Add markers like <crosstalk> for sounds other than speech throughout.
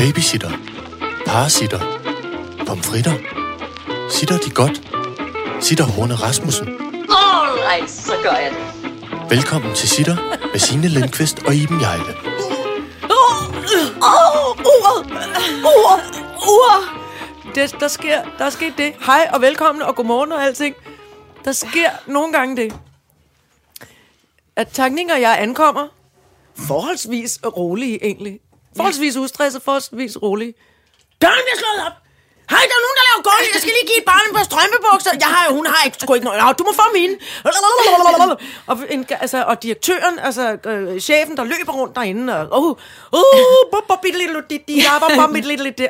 Babysitter. Parasitter. Pomfritter. Sitter de godt? Sitter Horne Rasmussen. Alright, så gør jeg det. Velkommen til Sitter med Signe Lindqvist og Iben Jejle. Ur! Det, der, sker, der er sket det. Hej og velkommen og godmorgen og alting. Der sker nogle gange det, at Tagning og jeg ankommer forholdsvis rolige egentlig. Forholdsvis ustresset, forholdsvis rolige. Døren bliver slået op! Hej, der er nogen, der laver gulv. Jeg skal lige give et barn par strømpebukser. Jeg har, hun har ikke, sgu ikke noget. Nå, du må få mine. Og, en, altså, og direktøren, altså øh, chefen, der løber rundt derinde. Og, uh, uh,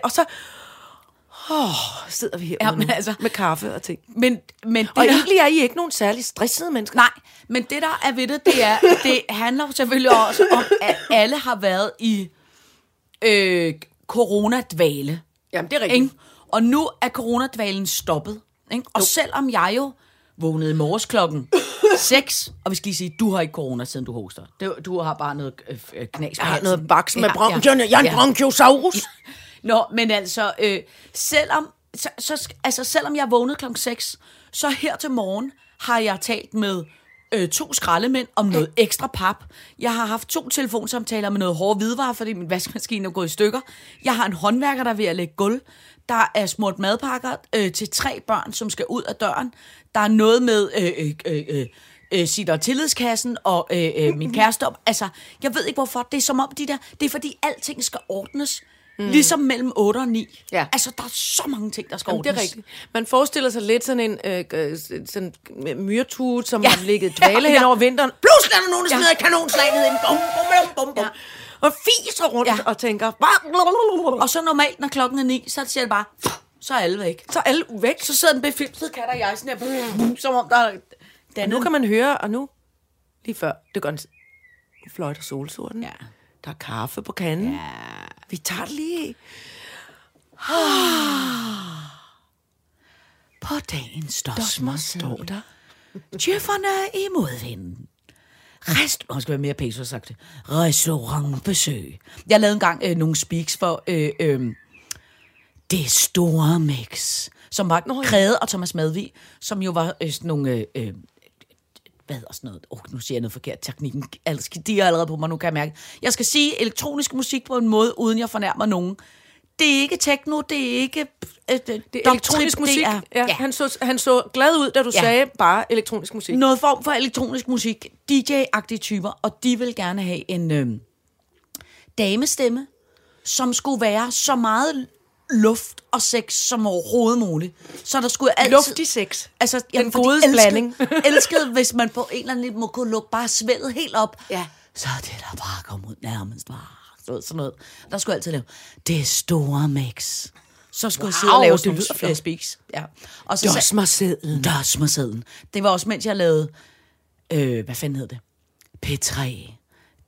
og så oh, sidder vi her Ja, men nu, altså- med kaffe og ting. Men, men det Og der, egentlig er I ikke nogen særlig stressede mennesker. Nej, men det der er ved det, det er, det handler selvfølgelig også om, at alle har været i øh, coronadvale. Jamen, det er Ikke? Og nu er coronadvalen stoppet. Ikke? Og selvom jeg jo vågnede i morges klokken <laughs> 6, og vi skal lige sige, du har ikke corona, siden du hoster. Du, du har bare noget øh, øh, knas Jeg har noget baks med Ja, bron- ja, Jeg er en ja. bronchiosaurus. Nå, men altså, øh, selvom, så, så, altså, selvom jeg vågnede klokken 6, så her til morgen har jeg talt med øh, to skraldemænd om noget ekstra pap. Jeg har haft to telefonsamtaler med noget hårde hvidevarer, fordi min <laughs> vaskemaskine er gået i stykker. Jeg har en håndværker, der er ved at lægge gulv. Der er smurt madpakker øh, til tre børn, som skal ud af døren. Der er noget med... Øh, øh, øh, øh, øh, sitter tillidskassen og øh, øh, min kæreste op. Altså, jeg ved ikke hvorfor. Det er som om de der... Det er fordi alting skal ordnes. Mm. Ligesom mellem 8 og 9. Ja. Altså, der er så mange ting, der skal Jamen, det ordnes. er rigtigt. Man forestiller sig lidt sådan en øh, øh, sådan en myretut, som Ja. har ligget dvale Ja, hen ja. over vinteren. Pludselig er der nogen, der Ja. smider et kanonslag ned i den. Bum, bum, bum, bum, bum. Ja. Og fiser rundt Ja. og tænker... Og så normalt, når klokken er 9, så siger det bare... Så er alle væk. Så er alle væk. Så sidder den befimsede kat og jeg sådan her... Som om der er... Og nu kan man høre, og nu, lige før, det går en... Nu fløjter solsorten. Ja. Der er kaffe på kanden. Ja. Vi tager det lige. På dagen står Dosmer står der. Tjefferne i modvinden. Rest... Oh, skal være mere pæs, sagt det. Restaurantbesøg. Jeg lavede engang øh, nogle speaks for øh, øh, Det Store Mix, som var Nå, ja. Og Thomas Madvig, som jo var øh, sådan nogle... Øh, øh, hvad hedder sådan noget? Oh, nu siger jeg noget forkert. Teknikken, altså, de er allerede på mig, nu kan jeg mærke. Jeg skal sige elektronisk musik på en måde, uden jeg fornærmer nogen. Det er ikke techno, det er ikke... Øh, Det er elektronisk musik. Det er, ja, ja. Han, så, han så glad ud, da du Ja. sagde bare elektronisk musik. noget form for elektronisk musik, DJ-agtige typer, og de vil gerne have en øh, damestemme, som skulle være så meget luft og sex som overhovedet muligt. Så der skulle altid... Luftig sex. Altså, Den for de gode elskede- blanding. <laughs> elskede, hvis man på en eller anden måde kunne lukke bare svældet helt op. Ja. Så er det der bare kom ud nærmest bare. Sådan noget. Der skulle jeg altid lave, det store mix. Så skulle wow, jeg sidde og lave det lyder flot. øh, speaks. Ja. Og så Dos mig sedlen. Dos mig sedlen. Det var også, mens jeg lavede, øh, hvad fanden hed det? P3.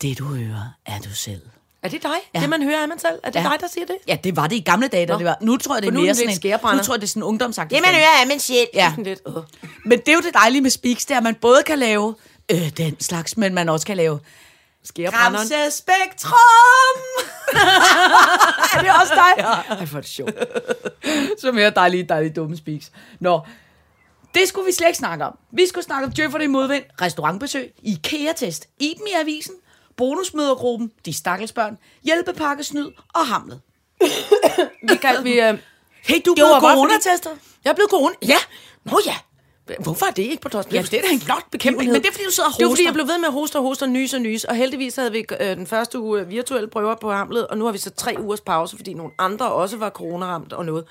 Det du hører, er du selv. Er det dig? Ja. Det man hører, er man selv? Er det Ja. dig, der siger det? Ja, det var det i gamle dage, da Nå. det var. Nu tror jeg, det er For nu er mere det sådan en, nu tror jeg, det er sådan en ungdomsagtig. Det man hører, er man selv. Ja. Sådan lidt. Uh. Men det er jo det dejlige med speaks, det er, at man både kan lave øh, den slags, men man også kan lave Skærebrænderen. Gramse Spektrum! <laughs> er det også dig? Ja. Ej, er det sjovt. Så mere dejlige, dejlige dumme speaks. Nå, det skulle vi slet ikke snakke om. Vi skulle snakke om Djøfferne i modvind, restaurantbesøg, IKEA-test, Iben i avisen, bonusmødergruppen, de stakkelsbørn, hjælpepakkesnyd og hamlet. <coughs> Vi kan, vi, øh, Hey, du er blevet coronatestet. jeg er blevet corona. Ja. Nå ja. Hvorfor er det ikke på Torsby? Ja, det er da en flot begivenhed. Men det er, fordi du sidder og Det var fordi, hoster. jeg blev ved med at hoste og hoste og nys og nys. Og heldigvis havde vi øh, den første uge virtuelle prøver på Hamlet, og nu har vi så tre ugers pause, fordi nogle andre også var coronaramt og noget.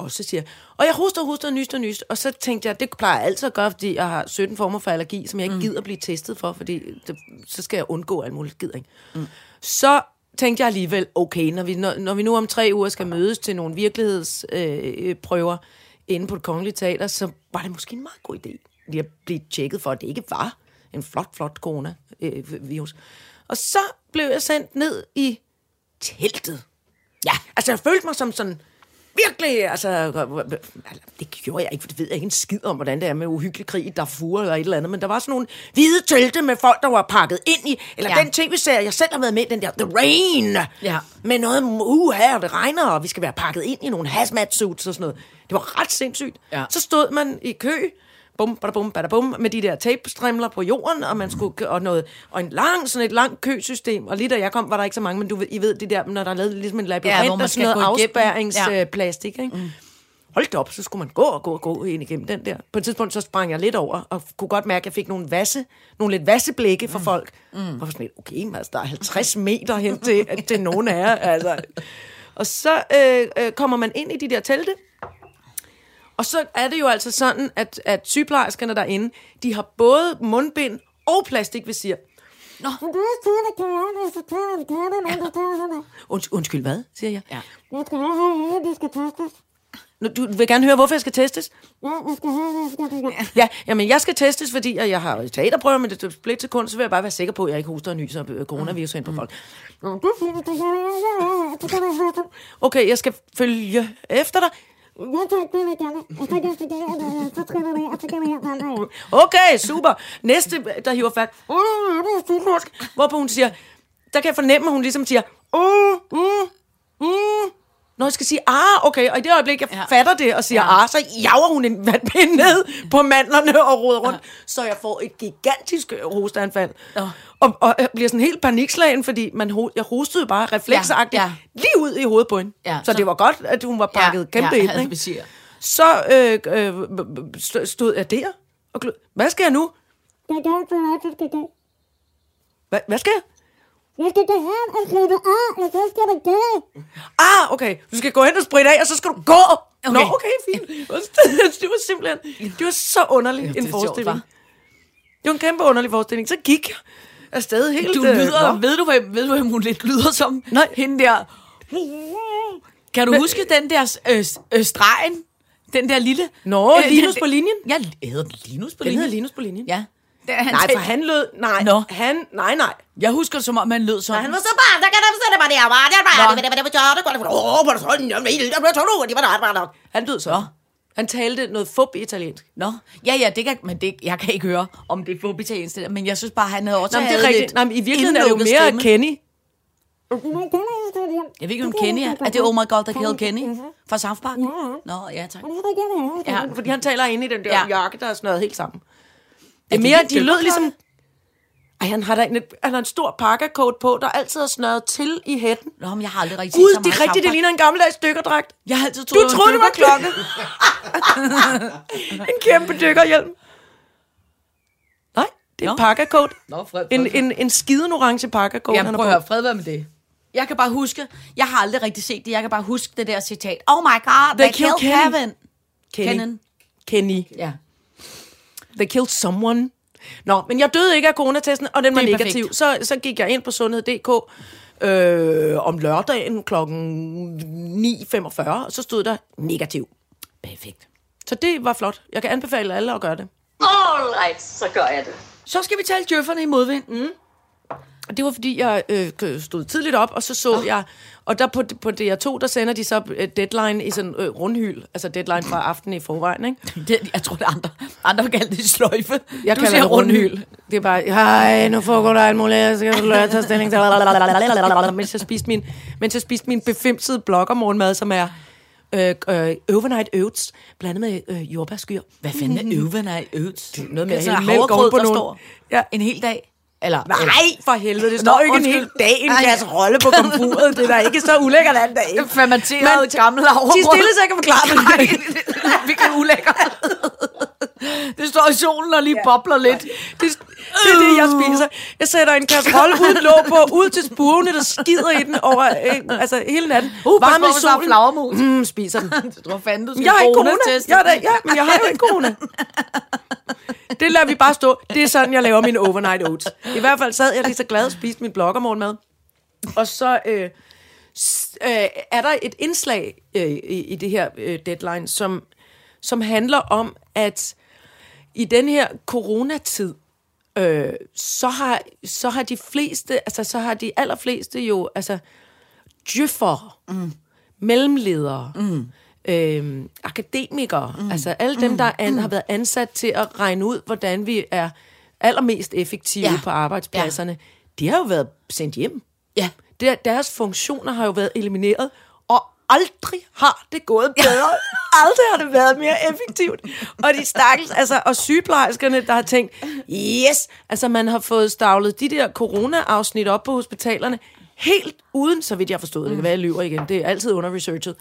Og så siger jeg, og jeg hoster og hoster og nyst og nyst. Og så tænkte jeg, det plejer jeg altid at gøre, fordi jeg har 17 former for allergi, som jeg ikke gider blive testet for, fordi det, så skal jeg undgå alt muligt gider, ikke? Mm. Så tænkte jeg alligevel, okay, når vi, når, når vi nu om tre uger skal mødes til nogle virkelighedsprøver, øh, inde på det kongelige teater, så var det måske en meget god idé lige at blive tjekket for, at det ikke var en flot, flot coronavirus. Og så blev jeg sendt ned i teltet. Ja, altså jeg følte mig som sådan virkelig, altså, altså, det gjorde jeg ikke, for det ved jeg ikke en skid om, hvordan det er med uhyggelig krig i Darfur eller et eller andet, men der var sådan nogle hvide telte med folk, der var pakket ind i, eller Ja. den tv-serie, jeg selv har været med, den der The Rain, Ja. med noget, uh, her, det regner, og vi skal være pakket ind i nogle hazmat suits og sådan noget. Det var ret sindssygt. Ja. Så stod man i kø, bum, bada, bum, bada, bum, med de der tapestrimler på jorden, og man skulle, og noget, og en lang, sådan et langt køsystem, og lige da jeg kom, var der ikke så mange, men du ved, I ved det der, når der er lavet ligesom en labyrint, Ja, ja, hvor man og skal sådan noget afspærringsplastik, ikke? Mm. Hold da op, så skulle man gå og gå og gå ind igennem den der. På et tidspunkt, så sprang jeg lidt over, og kunne godt mærke, at jeg fik nogle, vasse, nogle lidt vasseblikke fra folk. Mm. Og var sådan lidt, okay, men altså, der er 50 meter hen til, til nogen af jer. Altså. <laughs> Og så øh, øh, kommer man ind i de der telte, og så er det jo altså sådan, at, at sygeplejerskerne derinde, de har både mundbind og plastikvisir. Nå. Und, undskyld, hvad, siger jeg? Ja. Nå, Du vil gerne høre, hvorfor jeg skal testes? Ja, jamen jeg skal testes, fordi jeg har teaterprøver, men det et split sekund, så vil jeg bare være sikker på, at jeg ikke hoster og nyser øh, coronavirus ind på folk. Okay, jeg skal følge efter dig. Okay, super. Næste, der hiver fat. Hvorpå hun siger, der kan jeg fornemme, at hun ligesom siger, uh, uh, uh. Når jeg skal sige, ah, okay, og i det øjeblik, jeg Ja. ja. fatter det og siger, ja. ah, så jager hun en vandpind ned på mandlerne og roder rundt, ja. så jeg får et gigantisk hosteanfald. Nå. Og, og jeg bliver sådan helt panikslagen, fordi man, ho- jeg hostede bare refleksagtigt Ja, ja, ja. ja. lige ud i hovedet på hende. Ja, så, så- det var godt, at hun var pakket ja, kæmpe ja, ind. havde Ikke? visir. Så øh, øh, st- stod jeg der og glød. Hvad skal jeg nu? Hvad, hvad skal jeg? Ah, okay. Du skal gå hen og spritte af, og så skal du gå. Okay. Nå, Okay. fint. <laughs> Det var simpelthen, det var så underligt det en sjovt, forestilling. hva'? det var en kæmpe underlig forestilling. Så gik jeg afsted helt... Du øh, lyder, nå. ved du, hvem, ved du, hvem hun lidt lyder som? Nej. Hende der. Kan du huske den der øh, øh, stregen? Den der lille... Nå, øh, Linus den- på linjen? Ja, hedder den Linus på Den linjen? hedder Linus på linjen. Ja. Den, han Nej, talte- for han lød... Nej, Nå. han... Nej, nej. Jeg husker som om, han lød sådan. Han var så bare... Der kan der sætte mig der. Bare der bare... Det var det var det var Åh, hvor er det sådan... Jeg ved, der blev tog det var der bare Han lød så. Han talte noget fup italiensk. Nå, ja, ja, det kan, men det, jeg kan ikke høre, om det er fup italiensk, det der, men jeg synes bare, han havde også Nå, men det er rigtigt. Nej, men i virkeligheden er det jo mere stemme. Kenny. Jeg ved ikke, om Kenny er. Er det Oh My God, They Killed Kenny fra South Park? Nå, ja, tak. Ja. Fordi han taler inde i den der Ja. ja. jakke, der er snøret helt sammen. Det Er er mere, de lød ligesom... Ej, han har, da en, han har en stor pakkercoat på, der altid er snøret til i hætten. Nå, men jeg har aldrig rigtig set Gud, så det meget er rigtigt, det ligner en gammeldags dykkerdragt. Jeg har altid Du troet, troede, det var klokke. <laughs> en kæmpe dykkerhjelm. Nej, det er Nå. en pakkercoat. Nå, fred, En, en, en skiden orange pakkercoat, Jamen, prøv at har høre, fred være med det. Jeg kan bare huske, jeg har aldrig rigtig set det, jeg kan bare huske det der citat. Oh my God, they, They killed killed Kenny." Kevin. Kenny. Kenny. Kenny. Ja. They killed someone. Nå, men jeg døde ikke af coronatesten, og den var Det er negativ. perfekt. Så, så gik jeg ind på sundhed.dk øh, om lørdagen klokken 9.45, og så stod der negativ. Perfekt. Så det var flot. Jeg kan anbefale alle at gøre det. All right, så gør jeg det. Så skal vi tale djøfferne i modvind. Mm. Og det var fordi, jeg øh, stod tidligt op, og så så oh. jeg... Og der på, på DR2, der sender de så øh, deadline i sådan øh, rundhyl. Altså deadline fra aftenen i forvejen, ikke? <laughs> Det, jeg tror, det er andre. Andre vil kalde det sløjfe. Jeg du kalder det rundhyl. Det er bare, hej, nu foregår der alt muligt, jeg skal jeg tage stilling til, <laughs> mens jeg spiste min, mens jeg spiste min befimsede bloggermorgenmad, som er øh, øh, overnight oats, blandet med øh, jordbærskyr. Hvad fanden er overnight oats? Noget med at Altså, hælde mælk nogle- står Ja. en hel dag? Eller, Nej, for helvede, det står ikke en hel dag i en kasse rolle på komfuret. Det er da ikke så ulækkert alt dag. fermenteret gammel havregrød. De stille sig ikke forklare Nej, det. er virkelig ulækkert. Det står i solen og lige bobler lidt. Det, det er det, jeg spiser. Jeg sætter en kasserolle uden låg på, ud til spurvene, der skider i den over øh, altså, hele natten. Uh, Varme i solen. flagermus. Mm, spiser den. Jeg tror fanden, du skal Jeg har corona. coronateste. Jeg da, ja, men jeg har jo ikke corona. <laughs> Det lader vi bare stå. Det er sådan, jeg laver min overnight oats. I hvert fald sad jeg lige så glad og spiste min bloggermorgenmad. Og så øh, s- øh, er der et indslag øh, i, i det her øh, deadline, som, som handler om, at i den her coronatid, øh, så, har, så har de fleste, altså så har de allerfleste jo, altså djøffer, mm. mellemledere, mm. Øh, akademikere, mm. altså alle dem, der an, har været ansat til at regne ud, hvordan vi er allermest effektive Ja. ja. på arbejdspladserne, ja. de har jo været sendt hjem. Ja. Der, deres funktioner har jo været elimineret, og aldrig har det gået bedre. <laughs> aldrig har det været mere effektivt. Og de stakkels, altså, og sygeplejerskerne, der har tænkt, yes, altså man har fået stavlet de der corona-afsnit op på hospitalerne, helt uden, så vidt jeg forstod, det kan være, jeg lyver igen, det er altid under-researchet,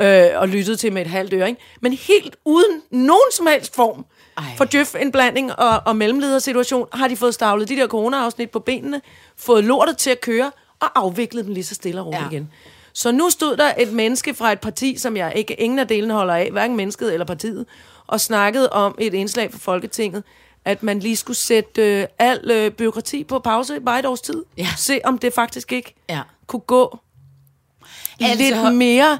øh, og lyttet til med et halvt øre, ikke? men helt uden nogen som helst form Ej. for djøf-indblanding og, og mellemledersituation, har de fået stavlet de der corona-afsnit på benene, fået lortet til at køre, og afviklet dem lige så stille og roligt Ja. igen. Så nu stod der et menneske fra et parti, som jeg ikke ingen af delene holder af, hverken mennesket eller partiet, og snakkede om et indslag for Folketinget, at man lige skulle sætte øh, al øh, byråkrati på pause bare et års tid. Ja. Se om det faktisk ikke Ja. kunne gå Altså- lidt mere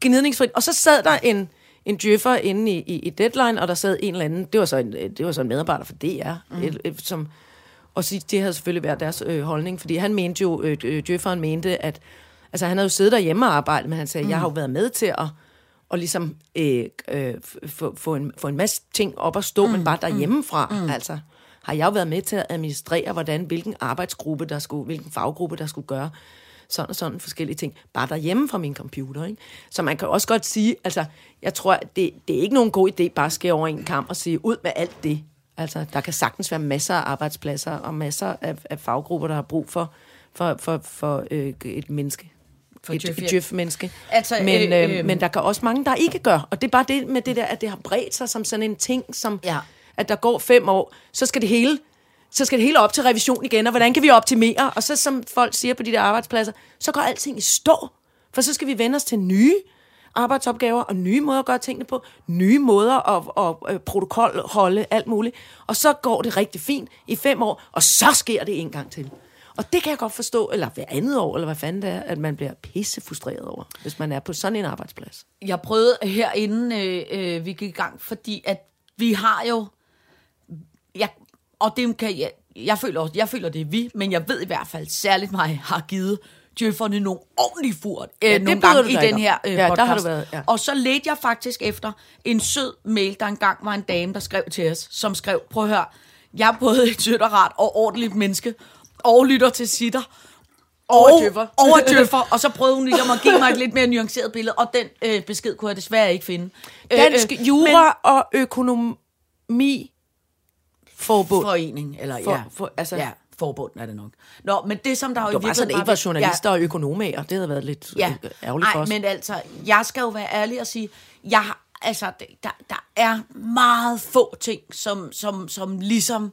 gnidningsfrit. Og så sad der en, en djøffer inde i, i, i Deadline, og der sad en eller anden, det var så en, det var så en medarbejder for DR, mm. et, et, som, og det havde selvfølgelig været deres øh, holdning, fordi han mente jo, øh, øh, djøfferen mente, at altså, han havde jo siddet derhjemme og arbejdet, men han sagde, mm. jeg har jo været med til at og ligesom øh, øh, få, få, en, få en masse ting op at stå, mm. men bare derhjemmefra. Mm. Altså, har jeg jo været med til at administrere, hvordan, hvilken arbejdsgruppe, der skulle, hvilken faggruppe, der skulle gøre sådan og sådan forskellige ting, bare derhjemme fra min computer. Ikke? Så man kan også godt sige, altså, jeg tror, det, det er ikke nogen god idé bare at skære over en kamp og sige, ud med alt det. Altså, der kan sagtens være masser af arbejdspladser og masser af, af faggrupper, der har brug for, for, for, for øh, et menneske. For et, djøf, djøf-menneske. Altså, men, øh, øh, øh, men der kan også mange, der ikke gør. Og det er bare det med det der, at det har bredt sig som sådan en ting, som Ja. at der går fem år, så skal det hele så skal det hele op til revision igen, og hvordan kan vi optimere? Og så, som folk siger på de der arbejdspladser, så går alting i stå. For så skal vi vende os til nye arbejdsopgaver, og nye måder at gøre tingene på, nye måder at, at, at protokolholde, alt muligt. Og så går det rigtig fint i fem år, og så sker det en gang til. Og det kan jeg godt forstå, eller hver andet år, eller hvad fanden det er, at man bliver pisse frustreret over, hvis man er på sådan en arbejdsplads. jeg prøvede herinde, øh, øh, vi gik i gang, fordi at vi har jo, jeg, og det kan jeg, jeg føler også, jeg føler det er vi, men jeg ved i hvert fald særligt mig har givet djøfferne nogle ordentlige furt øh, Ja, nogle gange i den her øh, Ja, der podcast. har du været, ja. Og så ledte jeg faktisk efter en sød mail, der engang var en dame, der skrev til os, som skrev, prøv at høre, jeg er både et sødt og rart og ordentligt menneske, og lytter til sitter, Og og, djøffer. <laughs> over djøffer. Og så prøvede hun ligesom at give mig et lidt mere nuanceret billede, og den øh, besked kunne jeg desværre ikke finde. Dansk Øh, øh, Jura og Økonomi Forbund. forening, eller For- ja, for- altså- ja, forbund er det nok. Nå, men det som der jo Det i var bare sådan, virkeligheden ikke var journalister og økonomer. Det havde været lidt Ja, ja. ærgerligt for Ej, os. men altså, jeg skal jo være ærlig og sige, jeg har, altså, der, der er meget få ting, som, som, som ligesom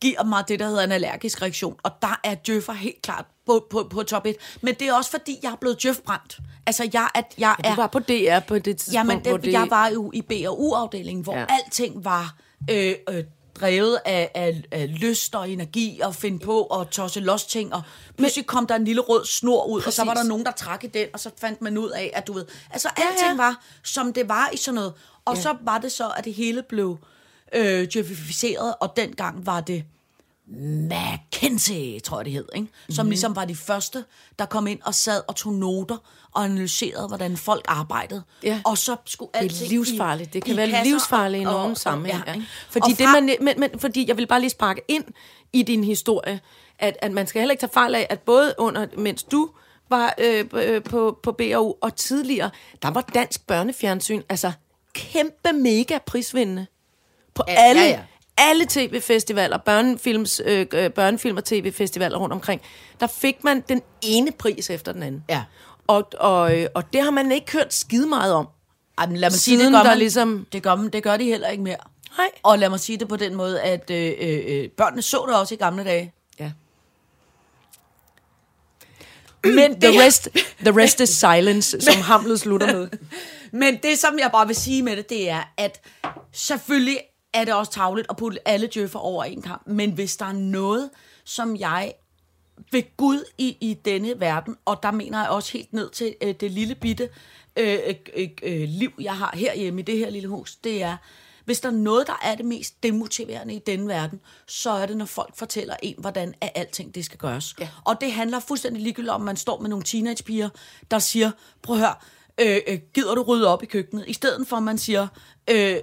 giver mig det, der hedder en allergisk reaktion. Og der er djøffer helt klart på, på, på top 1. Men det er også fordi, jeg er blevet djøfbrændt. Altså, jeg, at, jeg Du er... var på DR på det tidspunkt, Jamen, hvor det, det... jeg var jo i B&U-afdelingen, hvor ja. Ja. alting var øh, øh, drevet af, af, af lyst og energi og finde på og tosse los ting. Og pludselig kom der en lille rød snor ud, Præcis. og så var der nogen, der trak i den, og så fandt man ud af, at du ved... Altså, alting ja, ja. var, som det var i sådan noget. Og ja. så var det så, at det hele blev øh, djøfificeret, og dengang var det McKinsey, tror jeg det hed, ikke? som mm-hmm. ligesom var de første, der kom ind og sad og tog noter og analyserede, hvordan folk arbejdede. Ja. Og så skulle Det alting er livsfarligt. Det kan i være livsfarligt i og- nogen og- sammenhæng. ja, ikke? fordi, Og det, fra- man, men, men, fordi jeg vil bare lige sparke ind i din historie, at, at man skal heller ikke tage fejl af, at både under, mens du var øh, øh, på, på BAU og tidligere, der var dansk børnefjernsyn, altså kæmpe mega prisvindende på Ja, alle, ja, ja. Alle tv-festivaler, børnefilms, øh, øh, børnefilm og tv-festivaler rundt omkring, der fik man den ene pris efter den anden. Ja. Og, og, øh, og det har man ikke hørt skide meget om. Ej, men lad mig sige, det gør, der man, ligesom- det, gør, man- det gør de heller ikke mere. Nej. Og lad mig sige det på den måde, at øh, øh, øh, børnene så det også i gamle dage. Ja. Men det, The rest, the rest is silence, <laughs> som Hamlet slutter med. Men det, som jeg bare vil sige med det, det er, at selvfølgelig er det også tavligt at putte alle djøffer over en kamp. Men hvis der er noget, som jeg ved Gud i, i denne verden, og der mener jeg også helt ned til øh, det lille bitte øh, øh, øh, liv, jeg har herhjemme i det her lille hus, det er, Hvis der er noget, der er det mest demotiverende i denne verden, så er det, når folk fortæller en, hvordan er alting det skal gøres. Ja. Og det handler fuldstændig ligegyldigt om, man står med nogle teenagepiger, der siger, prøv at høre, øh, øh, gider du rydde op i køkkenet? I stedet for, at man siger, øh,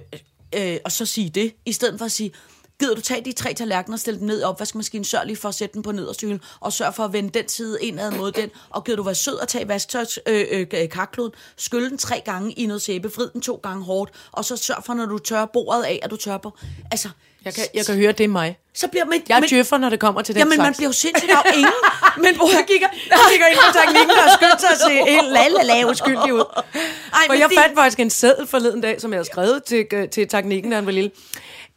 øh, og så sige det, i stedet for at sige, gider du tage de tre tallerkener og stille dem ned i opvaskemaskinen, sørg lige for at sætte den på nederste hylde, og sørg for at vende den side indad mod den, og gider du være sød og tage vasktøjs øh, øh, øh, karkloden, skylle den tre gange i noget sæbe, vrid den to gange hårdt, og så sørg for, når du tørrer bordet af, at du tørrer på. Altså, Jeg kan, jeg kan høre, det er mig. så bliver man... Jeg er djøffer, når det kommer til den Jamen, man slags. bliver jo sindssygt af ingen. <laughs> Men hvor jeg kigger... Jeg kigger ind på teknikken, der skyndt sig at se <laughs> helt lalala uskyldig ud. Ej, For men jeg det- fandt faktisk en seddel forleden dag, som jeg havde skrevet til, øh, til teknikken, da han var lille.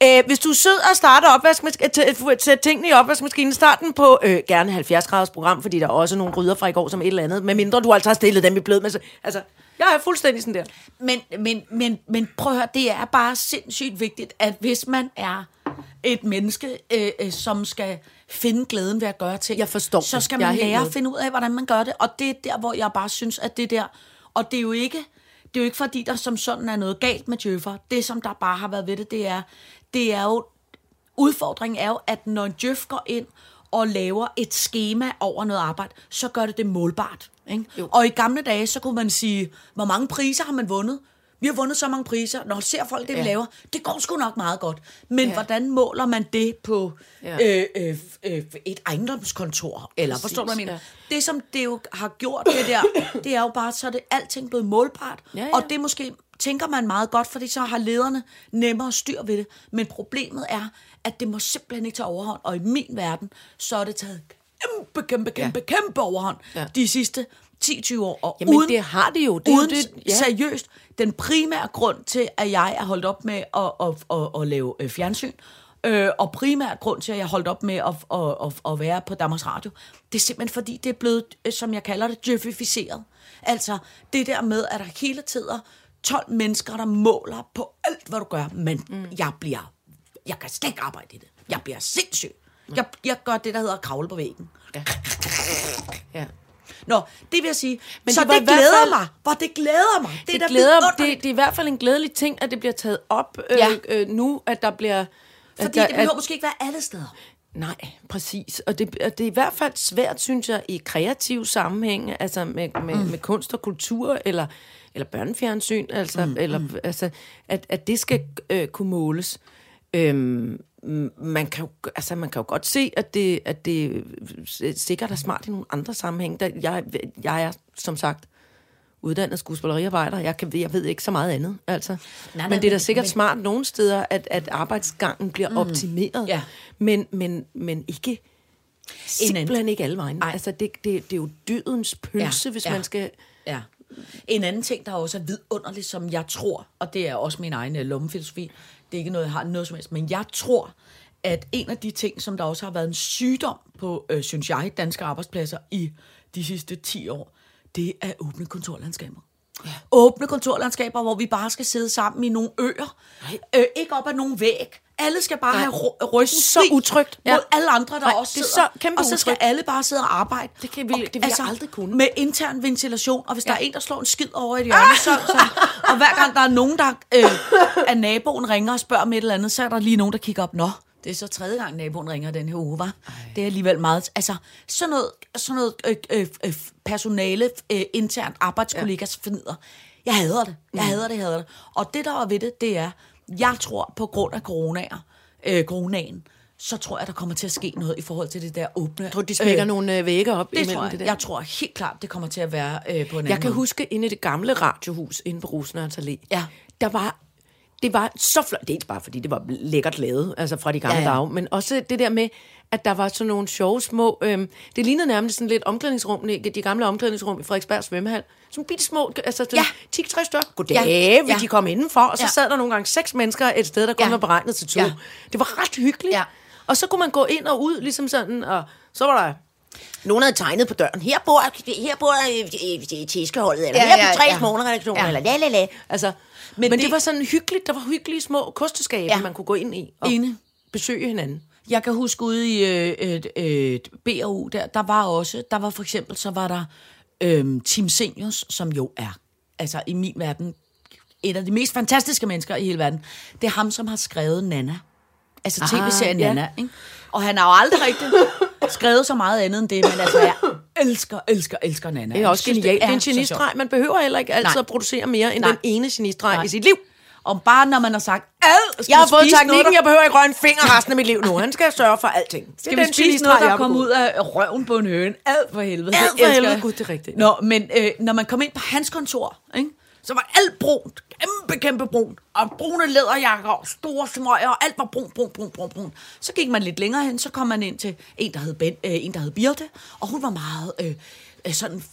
Æh, hvis du er sød og starter opvaskemaskinen, sæt tingene i opvaskemaskinen, start den på øh, gerne 70 graders program, fordi der er også nogle gryder fra i går som et eller andet, medmindre du altså har stillet dem i blød. Men så, altså, jeg er fuldstændig sådan der. Men, men, men, men prøv at høre, det er bare sindssygt vigtigt, at hvis man er et menneske, øh, øh, som skal finde glæden ved at gøre ting, Jeg forstår så skal man lære at finde ud af, hvordan man gør det. Og det er der, hvor jeg bare synes, at det der... Og det er jo ikke, det er jo ikke fordi, der som sådan er noget galt med djøffer. Det, som der bare har været ved det, det er, det er jo... Udfordringen er jo, at når en djøf går ind og laver et schema over noget arbejde, så gør det det målbart. Ikke? Og i gamle dage, så kunne man sige, hvor mange priser har man vundet? Vi har vundet så mange priser. Når ser folk det, vi Ja. laver, det går sgu nok meget godt. Men Ja. hvordan måler man det på Ja. øh, øh, øh, et ejendomskontor? Eller Præcis, forstår du, hvad jeg mener? ja. Det, som det jo har gjort, det der, det er jo bare, så er det alting blevet målbart. Ja, ja. Og det måske tænker man meget godt, fordi så har lederne nemmere styr ved det. Men problemet er, at det må simpelthen ikke tage overhånd. Og i min verden, så er det taget kæmpe, kæmpe, kæmpe, ja. kæmpe overhånd Ja. de sidste 10-20 år. Og Jamen, uden, det har det jo. Det jo uden det- ja. seriøst, den primære grund til, at jeg er holdt op med at, at, at, at lave øh, fjernsyn, øh, og primær grund til, at jeg holdt op med at, at, at, at være på Danmarks Radio, det er simpelthen fordi, det er blevet, øh, som jeg kalder det, djøfificeret. Altså, det der med, at der hele tiden 12 mennesker, der måler på alt, hvad du gør, men mm. jeg bliver, jeg kan slet ikke arbejde i det. Jeg bliver sindssyg. Jeg, jeg gør det, der hedder at kravle på væggen. Ja. Nå, det vil jeg sige. Men så det det, glæder fald- mig. Hvor det glæder mig. Det, Det, da glæder, det, det er i hvert fald en glædelig ting, at det bliver taget op øh, Ja. øh, nu, at der bliver... Fordi at der, det behøver måske ikke være alle steder. Nej, præcis. Og det, og det er i hvert fald svært, synes jeg, i kreativ sammenhæng, altså med, med, mm. med kunst og kultur, eller, eller børnefjernsyn, altså, mm. eller, altså at, at det skal øh, kunne måles. Øhm, man kan, jo, altså, man kan jo godt se, at det, at det sikkert er smart i nogle andre sammenhæng. Der, jeg, jeg er, som sagt, uddannet skuespilleriarbejder. Jeg, kan, jeg ved ikke så meget andet. Altså. Nej, nej, men det er da sikkert men- smart nogle steder, at, at arbejdsgangen bliver mm. optimeret. Ja. Men, men, men ikke simpelthen ikke alle vejen. Ej. Altså, det, det, det er jo dødens pølse, Ja, hvis ja. man skal... Ja. En anden ting, der også er vidunderligt, som jeg tror, og det er også min egen øh, lommefilosofi, det er ikke noget, jeg har noget som helst, men jeg tror, at en af de ting, som der også har været en sygdom på, øh, synes jeg, danske arbejdspladser i de sidste 10 år, det er åbne kontorlandskaber. Ja. Åbne kontorlandskaber, hvor vi bare skal sidde sammen i nogle øer. Øh, ikke op ad nogen væg. Alle skal bare Nej. have ry- ryggen Så utrygt. mod Ja. alle andre, der Nej, også det er sidder. så kæmpe og så skal utrygt. alle bare sidde og arbejde. Det kan vi- Og det vil jeg aldrig kunne. Med intern ventilation, og hvis ja. der er en, der slår en skid over i et hjørne, så, så, og hver gang der er nogen, der øh, af naboen ringer og spørger om et eller andet, så er der lige nogen, der kigger op. Nå, det er så tredje gang, naboen ringer den her uge, var. Det er alligevel meget... Altså, sådan noget, sådan noget øh, øh, øh, personale, øh, internt arbejdskollegas ja. fnider. Jeg hader det. Jeg hader det, jeg hader det. Og det, der var ved det, det er, jeg tror på grund af coronaer, øh, coronaen, så tror jeg, der kommer til at ske noget i forhold til det der åbne... Jeg tror, de smækker øh, nogle øh, vægge op det imellem tror jeg. det der. Jeg tror helt klart, det kommer til at være øh, på en anden Jeg kan måde. huske inde i det gamle radiohus inde på Rosenørns Allé. Ja. Der var, det var så flot. Dels bare fordi det var lækkert lavet, altså fra de gamle Ja, ja, dage, men også det der med, at der var sådan nogle sjove små... Øhm, det lignede nærmest sådan lidt omklædningsrum, de gamle omklædningsrum i Frederiksberg svømmehal. Sådan bitte små, altså sådan Ja. 10-60 stykker. Goddag, Ja, vil ja. de komme indenfor, og så Ja. sad der nogle gange seks mennesker et sted, der kun Ja. var beregnet til to. Ja. Det var ret hyggeligt. Ja. Og så kunne man gå ind og ud, ligesom sådan, og så var der nogen havde tegnet på døren. Her bor, her bor øh, øh, tæskeholdet, eller Ja, her ja, er tre ja. små redaktioner, Ja. eller la la la. Altså, men, men det, det- var sådan hyggeligt. Der var hyggelige små kosteskabe, Ja. man kunne gå ind i og Enig. besøge hinanden. Jeg kan huske ude i øh, et BRU, der, der var også, der var for eksempel, så var der øh, Team Seniors, som jo er, altså i min verden, et af de mest fantastiske mennesker i hele verden. Det er ham, som har skrevet Nana. Altså tv-serien ja. Nana, ikke? Og han har jo aldrig rigtig <laughs> skrevet så meget andet end det, men altså, jeg elsker, elsker, elsker Nana. Det er også genialt. Det er en genistreg. Man behøver heller ikke altid Nej. at producere mere end Nej. den ene genistreg Nej. i sit liv. Og bare når man har sagt, ad, skal Jeg har fået noget, teknikken, der- jeg behøver ikke røre en finger resten af mit liv nu. Han skal sørge for alting. Det Skal vi spise noget, der kommer ud af røven på en høne? Ad for helvede. Ad for helvede. Gud, det er rigtigt. Nå, men øh, når man kom ind på hans kontor, ikke, så var alt brunt. Kæmpe, kæmpe brunt. Og brune læderjakker og store smøger, og alt var brun, brun, brun, brun, brun. Så gik man lidt længere hen, så kom man ind til en, der hed, ben, øh, en, der hed Birte, og hun var meget... Øh, øh, sådan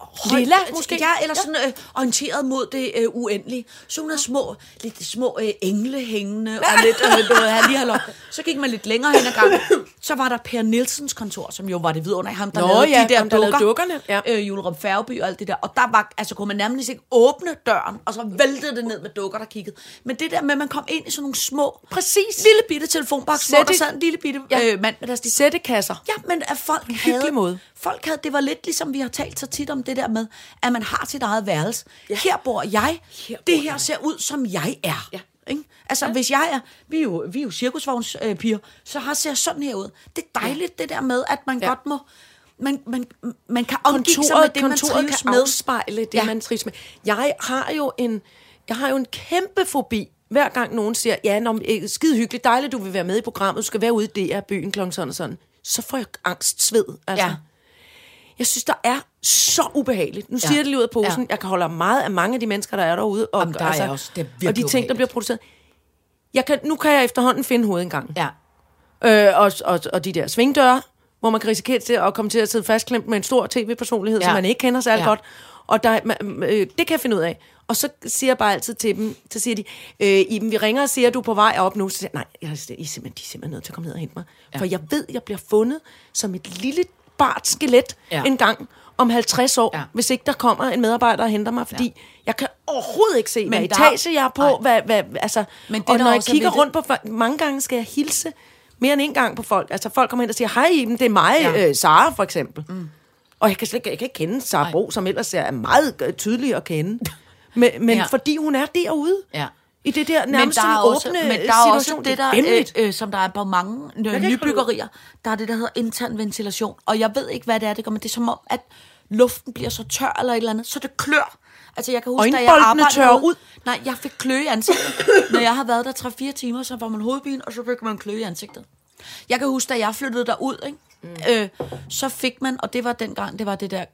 højt- Lilla, måske? Ja, eller sådan øh, orienteret mod det øh, uendelige. Så hun har små, lidt små øh, engle hængende, og lidt øh, noget her lige halløj. Så gik man lidt længere hen ad gangen. Så var der Per Nielsens kontor, som jo var det vidunderlige ham, der Nå lavede ja, de der ham, der dukker. dukkerne, ja. Øh, Julerum Færgeby og alt det der. Og der var, altså kunne man nærmest ikke åbne døren, og så væltede det ned med dukker, der kiggede. Men det der med, at man kom ind i sådan nogle små, Præcis. lille bitte telefonboks, hvor der sad en lille bitte Ja. øh, mand med deres. Sættekasser. Ja, men at folk en hyggelig havde, måde. Folk havde, det var lidt ligesom vi har talt så tit om det der med, at man har sit eget værelse. Ja. Her bor jeg. Her bor det her ser ud, som jeg er. Ja. Ikke? Altså, ja. hvis jeg er, vi er jo, vi er jo cirkusvognspiger, så har ser sådan her ud. Det er dejligt, det der med, at man Ja. ja. godt må, man, man, man kan omgive sig med kontoret, det, man kontoret trives kan med. afspejle det, Ja. man trives med. Jeg har jo en, jeg har jo en kæmpe fobi, hver gang nogen siger, ja, når, øh, skide hyggeligt, dejligt, du vil være med i programmet, du skal være ude i DR-byen klokken sådan og sådan. Så får jeg angst, sved. Altså. Ja. Jeg synes, der er så ubehageligt. Nu Ja. siger jeg det lige ud af posen. Ja. Jeg kan holde meget af mange af de mennesker, der er derude. Og, Jamen, der er jeg også. Det er og de ting, der bliver produceret. Jeg kan, nu kan jeg efterhånden finde hovedet en gang. Ja. Øh, og, og, og de der svingdøre, hvor man kan risikere til at komme til at sidde fastklemt med en stor tv-personlighed, ja. Som man ikke kender særlig ja. Godt. Og der, man, øh, det kan jeg finde ud af. Og så siger jeg bare altid til dem, så siger de, øh, Iben, vi ringer og siger, at du er på vej op nu. Så siger jeg, nej, jeg, er, I er simpelthen, de er simpelthen nødt til at komme ned og hente mig. Ja. For jeg ved, jeg bliver fundet som et lille bart skelet ja. En gang om 50 år, ja. Hvis ikke der kommer en medarbejder og henter mig, fordi ja. jeg kan overhovedet ikke se, hvad Men der- etage jeg er på. Hvad, hvad, altså, Men det, og når jeg er kigger rundt på folk, mange gange skal jeg hilse mere end en gang på folk. Altså folk kommer hen og siger, hej Iben, det er mig, ja. Øh, Sara for eksempel. Mm. Og jeg kan slet ikke, jeg kan ikke kende Sara Bro, som ellers er meget øh, tydelig at kende. Men, men. Ja. fordi hun er derude. Ja. I det der Men nærmest der er også, åbne men der er også situation. det, der, er væmmeligt. øh, øh, som der er på mange øh, ikke nybyggerier, der er det, der hedder intern ventilation. Og jeg ved ikke, hvad det er, det gør, men det er som om, at luften bliver så tør eller et eller andet, så det klør. Altså, jeg kan huske, da jeg arbejdede tørrer ud. Nej, jeg fik kløe i ansigtet. Når jeg har været der 3-4 timer, så var man hovedpine, og så fik man kløe i ansigtet. Jeg kan huske, da jeg flyttede derud, ikke? Mm. Øh, så fik man, og det var dengang, det var det der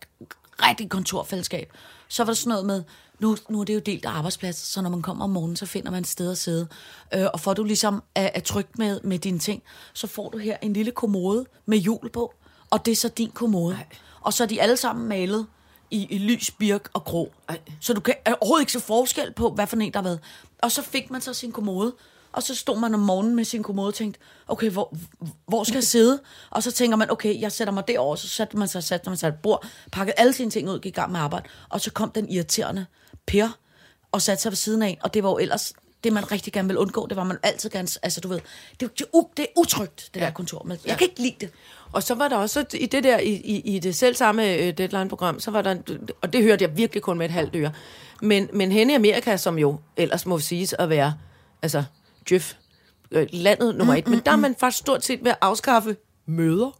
rigtige kontorfællesskab, så var der sådan noget med, nu, nu er det jo delt af arbejdsplads, så når man kommer om morgenen, så finder man et sted at sidde. Øh, og at du ligesom er, er tryg med, med dine ting, så får du her en lille kommode med hjul på, og det er så din kommode. Ej. Og så er de alle sammen malet i, i lys, birk og grå. Ej. Så du kan overhovedet ikke se forskel på, hvad for en der har været. Og så fik man så sin kommode, og så stod man om morgenen med sin kommode og tænkte, okay, hvor, hvor skal jeg <laughs> sidde? Og så tænker man, okay, jeg sætter mig derover, så satte man sig, satte man sig et bord, pakkede alle sine ting ud, gik i gang med arbejde, og så kom den irriterende Per og satte sig ved siden af, og det var jo ellers det, man rigtig gerne vil undgå, det var man altid gerne, altså du ved, det, det, det er utrygt, det ja. der kontor, men jeg kan ikke lide det. Og så var der også i det der, i, i, i det selv samme øh, Deadline-program, så var der, og det hørte jeg virkelig kun med et halvt øre, men, men henne i Amerika, som jo ellers må siges at være, altså, Jeff, øh, landet nummer et, men der er man faktisk stort set ved at afskaffe møder.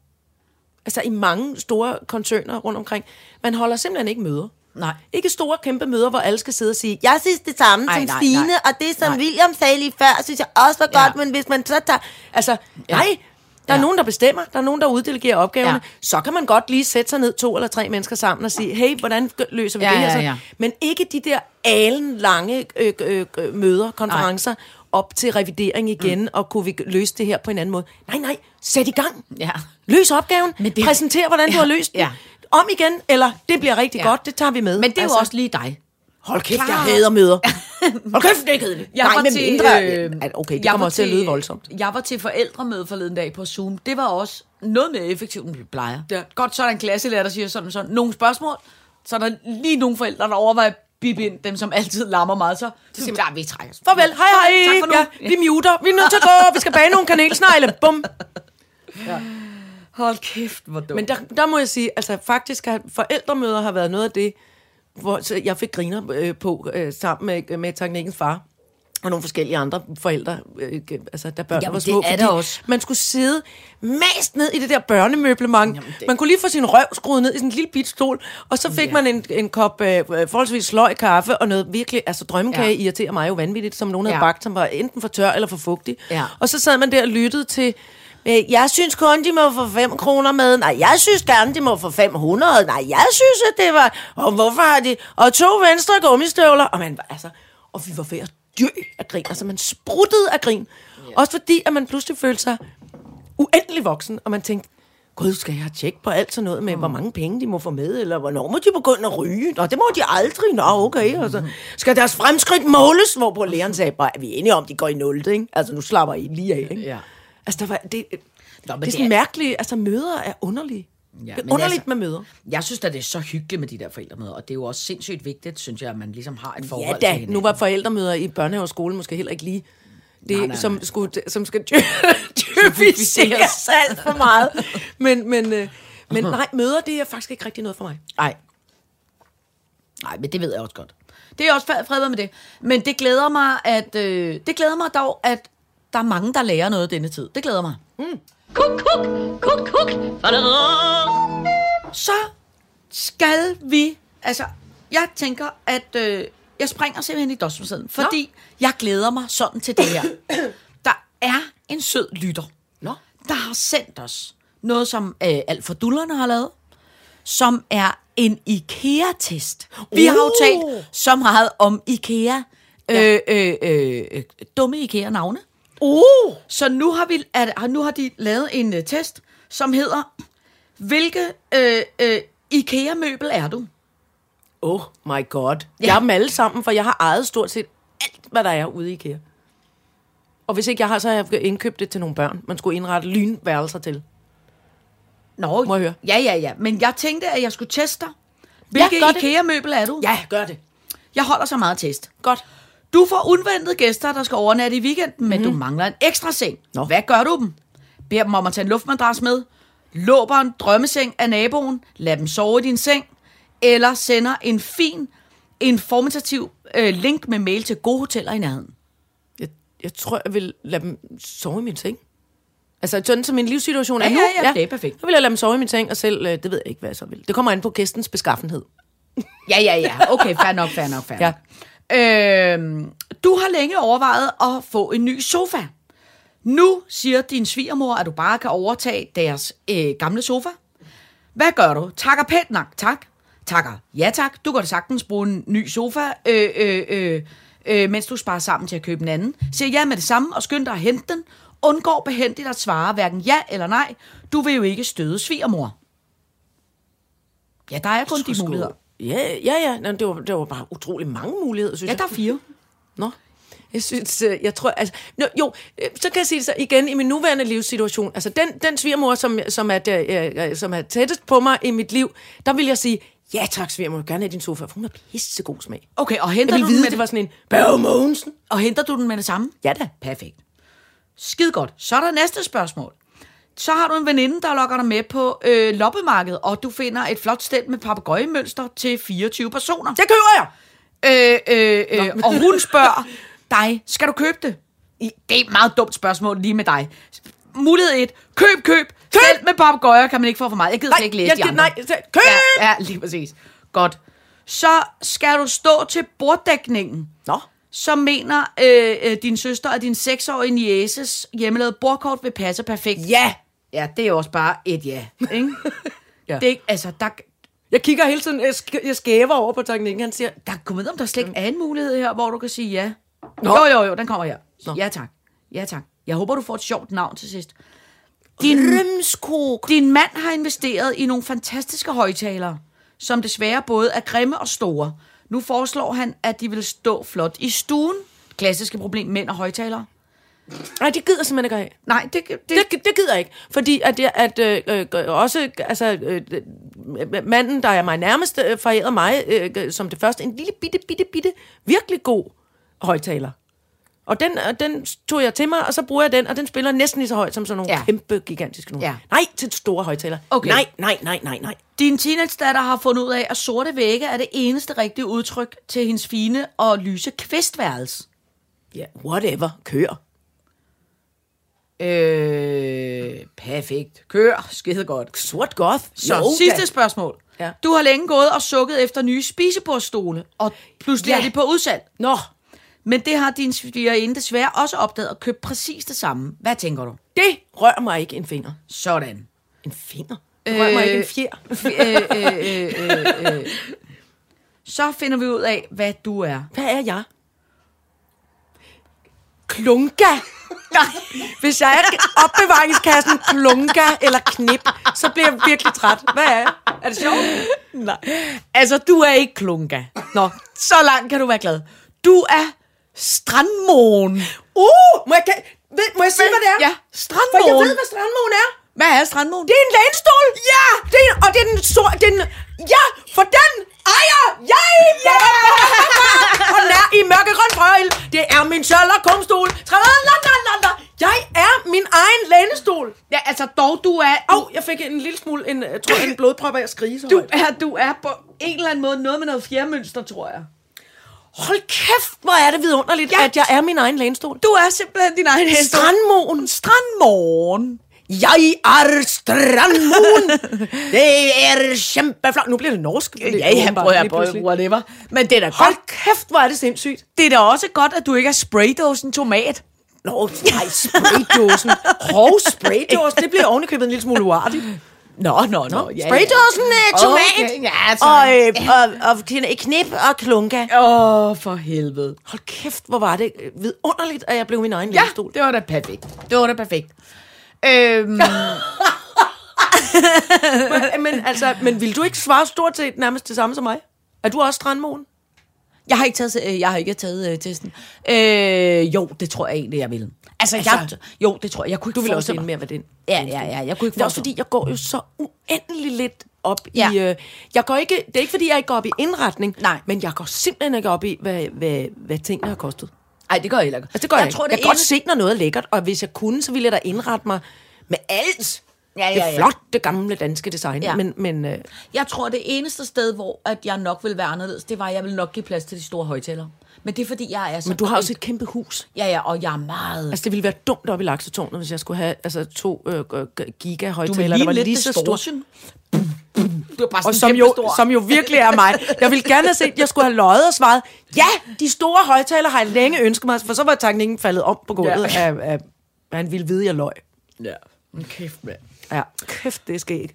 Altså i mange store koncerner rundt omkring. Man holder simpelthen ikke møder. Nej. Ikke store, kæmpe møder, hvor alle skal sidde og sige, jeg synes det samme Ej, som nej, Stine, nej. og det som Nej. William sagde lige før, synes jeg også var Ja. godt, men hvis man så tager... Altså, ja. nej, der er Ja. nogen, der bestemmer, der er nogen, der uddelegerer opgaverne. Ja. Så kan man godt lige sætte sig ned to eller tre mennesker sammen og sige, hey, hvordan løser vi Ja, det her? ja, så? ja. Men ikke de der alen lange øh, øh, øh, møder, konferencer, op til revidering igen, mm. og kunne vi løse det her på en anden måde. Nej, nej, sæt i gang. Ja. Løs opgaven. Men det- Præsenter, hvordan du Ja, har løst den. ja. Om igen, eller det bliver rigtig Ja. godt, det tager vi med. Men det er altså, jo også lige dig. Hold kæft, Klar. jeg hader møder. <laughs> Hold kæft, det er kedeligt. Jeg Nej, var med til, mindre... øh, okay, det jeg kommer også til at lyde voldsomt. Jeg var til forældremøde forleden dag på Zoom. Det var også noget mere effektivt, end vi plejer. Ja. Godt, så er der en klasselærer, der siger sådan sådan. Nogle spørgsmål, så er der lige nogle forældre, der overvejer bippe ind, dem som altid larmer meget, så, så siger man, ja, vi trækker os. Farvel, hej hej. Tak for nu. Ja, vi muter. Vi er nødt til at gå. Vi skal bage nogle kanelsnegle. Bum. Hold kæft, hvor dumt. Men der, der må jeg sige, altså faktisk har forældremøder har været noget af det, hvor så jeg fik griner øh, på øh, sammen med, med teknikkens far og nogle forskellige andre forældre, øh, altså der børn Jamen, var det små. er fordi der også. Man skulle sidde mest ned i det der børnemøblement. Jamen, det... Man kunne lige få sin røv skruet ned i sådan en lille bit stol, og så fik ja. man en, en kop øh, forholdsvis sløj kaffe og noget virkelig, altså drømmekage ja. Irriterer mig jo vanvittigt, som nogen havde Ja. bagt, som var enten for tør eller for fugtig. Ja. Og så sad man der og lyttede til, jeg synes kun, de må få 5 kroner med. Nej, jeg synes gerne, de må få 500. Nej, jeg synes, at det var... Og hvorfor har de... Og to venstre gummistøvler. Og man var altså... Og vi var ved at dø af grin. Altså, man spruttede af grin. Ja. Også fordi, at man pludselig følte sig uendelig voksen. Og man tænkte, Gud, skal jeg have tjek på alt sådan noget med, mm. hvor mange penge de må få med, eller hvornår må de begynde at ryge? Nå, det må de aldrig. Nå, okay. Og så skal deres fremskridt måles, hvor på læreren sagde, bare, er vi enige om, de går i 0, ikke? Altså, nu slapper I lige af, ikke? Ja. Altså, der var, det, Nå, det er det sådan er- mærkeligt. Altså, møder er underlige. Ja, det er underligt altså- med møder. Jeg synes at det er så hyggeligt med de der forældremøder, og det er jo også sindssygt vigtigt, synes jeg, at man ligesom har et Ja forhold da, til hinanden. nu var forældremøder i børnehave og skole måske heller ikke lige det, Nej, nej, nej, som, skulle, som skal <laughs> typificeres alt for meget. Men, men, øh, men nej, møder, det er faktisk ikke rigtig noget for mig. Nej. Nej, men det ved jeg også godt. Det er også fred med det. Men det glæder mig, at øh, det glæder mig dog, at der er mange, der lærer noget denne tid. Det glæder mig. Kuk, kuk, kuk, kuk. Så skal vi... Altså, jeg tænker, at øh, jeg springer simpelthen i dosmersiden, fordi Nå. jeg glæder mig sådan til det her. <coughs> Der er en sød lytter, Nå. der har sendt os noget, som øh, alt for dullerne har lavet, som er en IKEA-test. Vi har jo Uh. talt så meget om IKEA. Øh, øh, øh, øh, dumme IKEA-navne. Uh! Så nu har, vi, at, nu har de lavet en uh, test, som hedder, hvilke øh, øh, IKEA-møbel er du? Oh my god. Ja. Jeg har dem alle sammen, for jeg har ejet stort set alt, hvad der er ude i IKEA. Og hvis ikke jeg har, så har jeg indkøbt det til nogle børn. Man skulle indrette lynværelser til. Nå, Må jeg høre? Ja, ja, ja. Men jeg tænkte, at jeg skulle teste dig. Hvilke det. IKEA-møbel er du? Ja, gør det. Jeg holder så meget test. Godt. Du får uventede gæster, der skal overnatte i weekenden, men du mangler en ekstra seng. Mhm. Nå. Hvad gør du dem? Beder dem om at tage en luftmadras med? Låber en drømmeseng af naboen? Lad dem sove i din seng? Eller sender en fin, informativ øh, link med mail til gode hoteller i nærheden? Jeg, jeg tror, jeg vil lade dem sove i min seng. Altså, sådan som min livssituation er Ja, nu. ja, ja, det er perfekt. Så vil jeg lade dem sove i min seng, og selv, øh, det ved jeg ikke, hvad jeg så vil. Det kommer an på gæstens beskaffenhed. Ja, ja, ja. Okay, fair nok, fair nok, fair Ja. Øhm, du har længe overvejet at få en ny sofa. Nu siger din svigermor, at du bare kan overtage deres øh, gamle sofa. Hvad gør du? Takker pænt nok, tak. Takker ja tak. Du kan da sagtens bruge en ny sofa, øh, øh, øh, øh, mens du sparer sammen til at købe en anden. Siger ja med det samme og skynd dig at hente den. Undgår behendigt at svare hverken ja eller nej. Du vil jo ikke støde svigermor. Ja, der er kun de muligheder. Ja, ja, ja. Nå, det, var, det var bare utrolig mange muligheder, synes Ja, jeg. der er fire. Nå. Jeg synes, øh, jeg tror, altså, nå, jo, øh, så kan jeg sige det så igen i min nuværende livssituation, altså den, den svigermor, som, som, er, der, øh, som er tættest på mig i mit liv, der vil jeg sige, ja tak svigermor, jeg vil gerne have din sofa, for hun har pissegod smag. Okay, og Jeg henter vil du den vide, med det var sådan en Børge Mogensen. Og henter du den med det samme? Ja da. Perfekt. Skide godt. Så er der næste spørgsmål. Så har du en veninde, der lokker dig med på øh, loppemarkedet, og du finder et flot sted med papegøjemønster til 24 personer. Det køber jeg! Øh, øh, øh, og hun spørger <laughs> dig, skal du købe det? Det er et meget dumt spørgsmål lige med dig. Mulighed 1. Køb, køb. Selv med papegøjer kan man ikke få for meget. Jeg gider slet ikke læse jeg, de andre. nej, køb! Ja, ja, lige præcis. Godt. Så skal du stå til borddækningen. Nå. Så mener øh, øh, din søster og din seksårige nieces hjemmelavede bordkort vil passe perfekt. Ja! Ja, det er også bare et ja. Ikke? Ja. Det altså, der, Jeg kigger hele tiden, jeg, sk- jeg skæver over på teknikken, han siger, der kommer om der slet ikke er en mulighed her, hvor du kan sige ja. Nå. Jo, jo, jo, den kommer her. Nå. Ja tak. Ja tak. Jeg håber, du får et sjovt navn til sidst. Din, Rømskog. din mand har investeret i nogle fantastiske højtalere, som desværre både er grimme og store. Nu foreslår han, at de vil stå flot i stuen. Klassiske problem, mænd og højtalere. Nej, det gider simpelthen ikke have. Nej, det, det, Det, det gider jeg ikke, fordi at, jeg, at øh, øh, også altså, øh, øh, manden, der er mig nærmest, øh, forærede mig øh, som det første en lille bitte, bitte, bitte, virkelig god højtaler. Og den, og den tog jeg til mig, og så bruger jeg den, og den spiller næsten lige så højt som sådan nogle Ja. kæmpe, gigantiske nogle. Ja. Nej, til store højtaler. Okay. Nej, nej, nej, nej, nej. Din teenage-datter har fundet ud af, at sorte vægge er det eneste rigtige udtryk til hendes fine og lyse kvistværelse. Ja, whatever. Kør. Øh, perfekt. Kør. Skide godt. Sort goth. Så Jo, sidste da. spørgsmål. Ja. Du har længe gået og sukket efter nye spisebordstole, og pludselig Ja. er de på udsalg. Nå, Men det har din svigerinde desværre også opdaget og købt præcis det samme. Hvad tænker du? det rører mig ikke en finger. Sådan. En finger? Det rører mig ikke en fjer. Så finder vi ud af, hvad du er. Hvad er jeg? Klunga. Nej. Hvis jeg er opbevaringskassen klunga eller knip, så bliver jeg virkelig træt. Hvad er jeg? Er det sjovt? Nej. Altså, du er ikke klunga. Nå, så langt kan du være glad. Du er strandmåen. Uh, må jeg, kan- ved, må jeg sige, hvad det er? Ja, For strandmåen. jeg ved, hvad strandmåen er. Hvad er strandmåen? Det er en lænestol. Ja. Det er, og det er den stor... Den, ja, for den ejer jeg. Ja. <laughs> og nær i mørkegrøn frøjl. Det er min Sherlock Holmes-stol. Jeg er min egen lænestol. Ja, altså dog, du er... Au, jeg fik en lille smule en, jeg tror, en blodprop af at skrige så Du højt. er, du er på en eller anden måde noget med noget fjermønster, tror jeg. Hold kæft, hvor er det vidunderligt, ja. at jeg er min egen lænestol. Du er simpelthen din egen hest. Strandmoen. Strandmåen. Jeg er strandmoen. <laughs> det er kæmpeflot. Nu bliver det norsk. Ja, ja, prøv at prøv, whatever. Men det er da Hold godt. kæft, hvor er det sindssygt. Det er da også godt, at du ikke er spraydåsen tomat. Nå, nej, spraydåsen. Hov, spraydåsen, det bliver ovenikøbet en lille smule uartigt. Nå, nå, nå. Ja, Spraydåsen, øh, tomat. Okay, ja, så- og, øh, og, og, og knip og klunka. Åh, oh, for helvede. Hold kæft, hvor var det øh, vidunderligt, at jeg blev min egen Ja, lænestol. det var da perfekt. Det var da perfekt. Øhm, <laughs> men, altså, men vil du ikke svare stort set nærmest det samme som mig? Er du også strandmoen? jeg har ikke taget, øh, jeg har ikke taget øh, testen. Øh, jo, det tror jeg egentlig, jeg vil. Altså, altså jeg, jo, det tror jeg. Jeg kunne ikke Du vil også ende med at være den. Ja, ja, ja. Jeg kunne ikke Det er også fordi, jeg går jo så uendelig lidt op Ja. i... Øh, jeg går ikke, det er ikke fordi, jeg ikke går op i indretning, Nej. men jeg går simpelthen ikke op i, hvad, hvad, hvad tingene har kostet. Ej, det gør jeg heller ikke. Altså, det gør jeg, jeg tror, det Jeg kan godt eneste- se, når noget er lækkert, og hvis jeg kunne, så ville jeg da indrette mig med alt. Ja, ja, Det ja. flotte gamle danske design. Ja. Men, men øh, Jeg tror, det eneste sted, hvor at jeg nok vil være anderledes, det var, at jeg vil nok give plads til de store højtalere. Men det er, fordi jeg er så... men du har også et kæmpe hus. Ja, ja, og jeg er meget... Altså, det ville være dumt op i laksetårnet, hvis jeg skulle have altså, to øh, giga du højtalere, vil der var lige lige lidt så store. Du er bare Og sådan som kæmpe jo, stor. som jo virkelig er mig. Jeg ville gerne have set, at jeg skulle have løjet og svaret, ja, de store højtaler har jeg længe ønsket mig, for så var tanken faldet om på gulvet, Ja. af, af, af, han ville vide, at jeg løg. Ja. Kæft, mand. Ja, kæft, det er sket.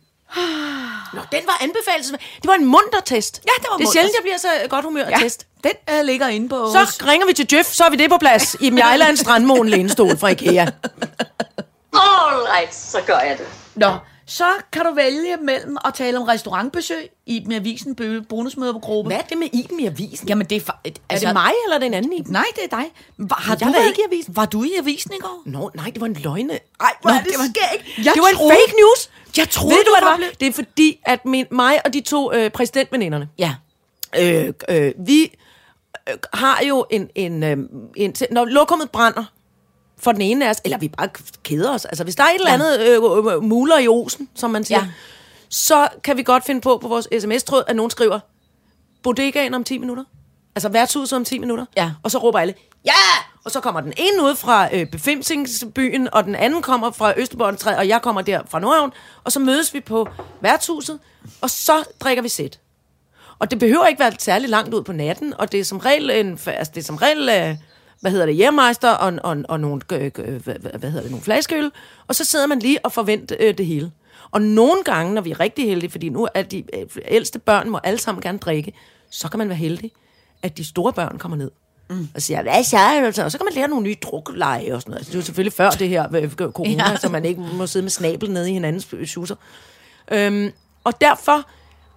Nå, den var anbefales. Det var en munter test. Ja, det var Det er sjældent, jeg bliver så godt humør Ja, test. den uh, ligger inde på... Så ringer vi til Jeff, så er vi det på plads. <laughs> I Mjejland Strandmåen lænestol fra Ikea. All right, så gør jeg det. Nå, så kan du vælge mellem at tale om restaurantbesøg i med avisen Bø- bonusmøder på gruppe. Hvad er det med Iben i avisen? Jamen, det er... fa- et- Er det mig, eller er det en anden Iben? Nej, det er dig. Var, har Jeg du var ikke i avisen. Var du i avisen i går? Nå, nej, det var en løgne. Ej, hvor Nå, det, det var- skægt. Jeg det var en troede- fake news. Jeg troede, Ved du, hvad det var var? Det er fordi, at min, mig og de to øh, præsidentveninderne, Ja. øh, øh, vi øh, har jo en... en, øh, en når lokummet brænder for den ene af os, eller vi bare keder os, altså hvis der er et eller Ja. andet øh, øh, muler i osen, som man siger, ja. så kan vi godt finde på på vores sms-tråd, at nogen skriver, bodegaen om 10 minutter. Altså værtshuset om 10 minutter. Ja. Og så råber alle, ja! Og så kommer den ene ud fra øh, Befimsingsbyen, og den anden kommer fra Østerborgentræ, og jeg kommer der fra Nordhavn. Og så mødes vi på værtshuset, og så drikker vi sæt. Og det behøver ikke være særlig langt ud på natten, og det er som regel, en, altså det er som regel øh, hvad hedder det, hjemmeister og, og, og nogle, øh, øh, hvad, hvad hedder det, nogle flaskeøl, og så sidder man lige og forventer øh, det hele. Og nogle gange, når vi er rigtig heldige, fordi nu er de øh, ældste børn må alle sammen gerne drikke, så kan man være heldig, at de store børn kommer ned. Mm. Og siger, hvad så? Og så kan man lære nogle nye drukleje og sådan noget. Altså, det er jo selvfølgelig før det her øh, corona, ja. så man ikke må sidde med snabel nede i hinandens schusser. Øhm, og derfor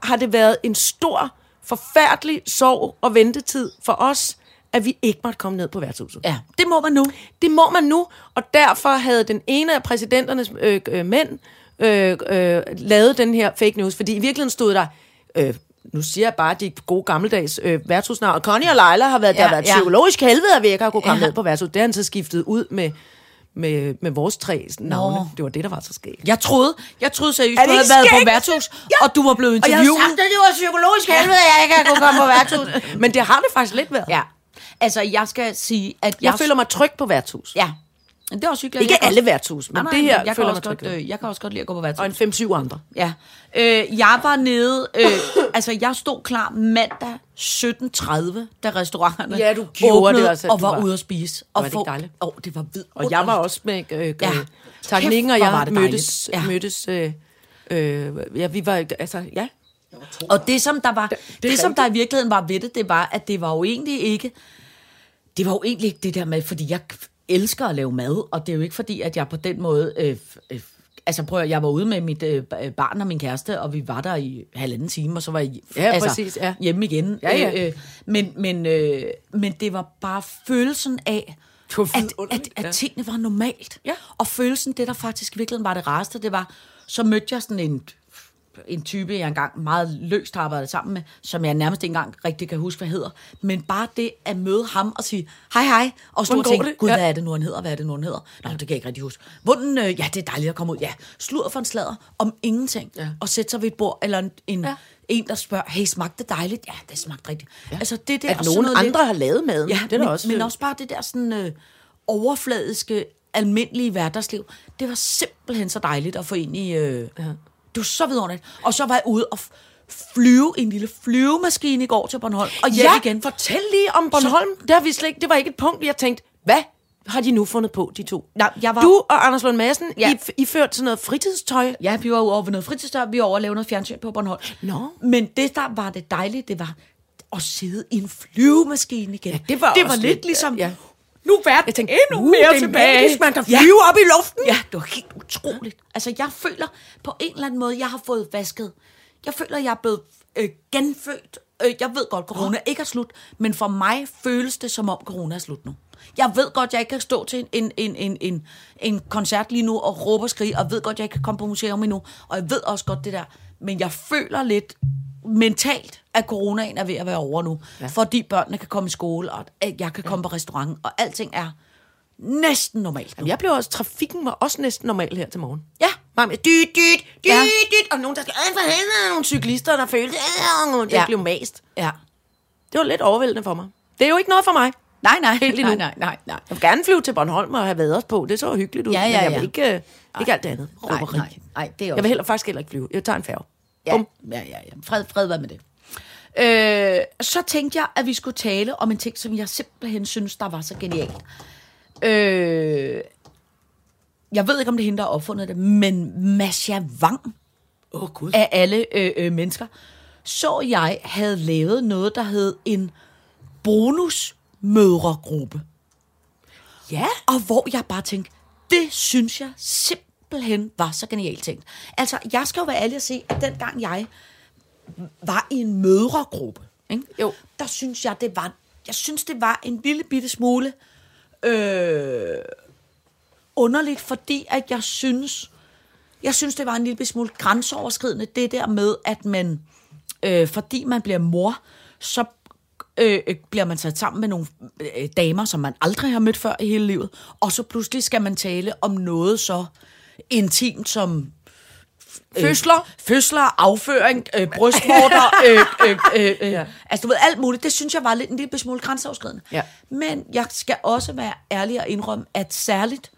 har det været en stor, forfærdelig sorg og ventetid for os, at vi ikke måtte komme ned på værtshuset. Ja, det må man nu. Det må man nu, og derfor havde den ene af præsidenternes øh, øh, mænd øh, øh, lavet den her fake news, fordi i virkeligheden stod der, øh, nu siger jeg bare de gode gammeldags øh, værtshusnavn. Connie og Leila har været, ja, der Ja, har været ja. psykologisk helvede, at vi ikke har kunne komme Ja. ned på værtshus. Det har han så skiftet ud med, med, med vores tre navne. Nå. Det var det, der var så skægt. Jeg troede, jeg troede seriøst, Er du havde været på værtshus, og du var blevet Og jeg interviewet. sagt, at det var psykologisk helvede, at jeg ikke har kunne komme på værtshus. <laughs> Men det har det faktisk lidt været. Ja. Altså, jeg skal sige, at Jeg føler mig tryg på værtshus. Ja. Men det er også hyggeligt. Ikke Jeg alle også- værtshus, men Nej, nej, det her jeg føler også mig tryg godt, øh, jeg kan også godt lide at gå på værtshus. Og en 5-7 andre. Ja. Øh, jeg var nede, øh, altså jeg stod klar mandag 17.30, da restauranterne Ja, du åbnede, det også, og var, var- ude at spise. Var Og det ikke dejligt? Åh, det var vidt. Og jeg var også med øh, Ja. Teknikken, og var jeg det mødtes. Ja. mødtes øh, øh, ja, vi var, altså, ja. Og det, som der var, det, er det som der i virkeligheden var ved det, det var, at det var jo egentlig ikke, det var jo egentlig ikke det der med, fordi jeg elsker at lave mad, og det er jo ikke fordi, at jeg på den måde, øh, øh, altså prøv at, jeg var ude med mit øh, barn og min kæreste, og vi var der i halvanden time, og så var jeg Ja, altså, præcis, ja. hjemme igen. Ja, ja. Øh, øh, men, men, øh, men det var bare følelsen af, at, at, at tingene var normalt. Ja. Og følelsen, det der faktisk i virkeligheden var det rareste, det var, så mødte jeg sådan en, en type, jeg engang meget løst har arbejdet sammen med, som jeg nærmest ikke engang rigtig kan huske, hvad hedder. Men bare det at møde ham og sige, hej hej, og stå og tænke, det? gud, Ja. hvad er det nu, han hedder, hvad er det nu, han hedder? Nå, det kan jeg ikke rigtig huske. Hvordan, øh, ja, det er dejligt at komme ud. Ja, sludder for en sladder om ingenting. Ja. Og sætte sig ved et bord, eller en, en, Ja. en der spørger, hey, smagte det dejligt? Ja, det smagte rigtigt. Ja. Altså, det der, At nogen noget andre lidt- har lavet maden. Ja, det er men, også, men også bare det der sådan øh, overfladiske, almindelige hverdagsliv. Det var simpelthen så dejligt at få ind i... Øh, ja. Det var så vidunderligt. Og så var jeg ude og flyve i en lille flyvemaskine i går til Bornholm. Og hjem ja, igen. fortæl lige om Bornholm. Det, har vi slet ikke, det var ikke et punkt, jeg tænkte, hvad har de nu fundet på, de to? Nej, jeg var- Du og Anders Lund Madsen, Ja. I, I førte sådan noget fritidstøj. Ja, vi var over ved noget fritidstør, vi var over at lave noget fjernsyn på Bornholm. Nå. Men det, der var det dejlige, det var at sidde i en flyvemaskine igen. Ja, det var det var lidt lidt, ligesom, ja. Nu er verden Jeg tænkte, endnu uh, mere det er tilbage. magisk, man kan flyve op i luften. Ja, det var helt utroligt. Altså, jeg føler på en eller anden måde, jeg har fået vasket. Jeg føler, jeg er blevet øh, genfødt. Øh, jeg ved godt, corona ikke er slut, men for mig føles det, som om corona er slut nu. Jeg ved godt, jeg ikke kan stå til en, en, en, en, en koncert lige nu og råbe og skrige, og jeg ved godt, jeg ikke kan komme på museum endnu, og jeg ved også godt det der. Men jeg føler lidt mentalt, at coronaen er ved at være over nu, ja. fordi børnene kan komme i skole, og at jeg kan komme på restaurant, og alting er næsten normalt nu. Jamen, jeg blev også, trafikken var også næsten normal her til morgen. Ja. Meget med dyt, dyt, dyt, Ja. dyt, og nogen, der skal, "Ej, for helvede, nogle cyklister, der følte, det Ja. blev mast. Ja. Det var lidt overvældende for mig. Det er jo ikke noget for mig. Nej, nej, Helt nej, nej, nej, nej. Jeg vil gerne flyve til Bornholm og have været os på. Det så hyggeligt ud. Ja, ja, men jeg ja. vil ikke, øh, ikke alt det andet. Nej, nej, nej, det er Jeg også... vil heller faktisk heller ikke flyve. Jeg tager en færge. Ja, Bum. ja, ja, ja. Fred, fred hvad med det. Øh, så tænkte jeg, at vi skulle tale om en ting, som jeg simpelthen synes, der var så genialt. Øh, jeg ved ikke, om det er hende, der har opfundet det, men Masha Wang oh, Gud. af alle øh, øh, mennesker, så jeg havde lavet noget, der hed en bonusmødregruppe. Ja. Og hvor jeg bare tænkte, det synes jeg simpelthen var så genialt tænkt. Altså, jeg skal jo være ærlig at se, at dengang jeg var i en mødregruppe, ikke? Jo. der synes jeg, det var, jeg synes, det var en lille bitte smule øh, underligt, fordi at jeg synes, jeg synes, det var en lille smule grænseoverskridende, det der med, at man, øh, fordi man bliver mor, så øh, øh, bliver man sat sammen med nogle øh, damer, som man aldrig har mødt før i hele livet, og så pludselig skal man tale om noget så intimt som Fødsler. fødsler, afføring, øh, brystvorter, <laughs> øh, øh, øh, øh, ja. altså du ved, alt muligt. Det synes jeg var lidt en lille smule grænseoverskridende. Ja. Men jeg skal også være ærlig og indrømme, at særligt,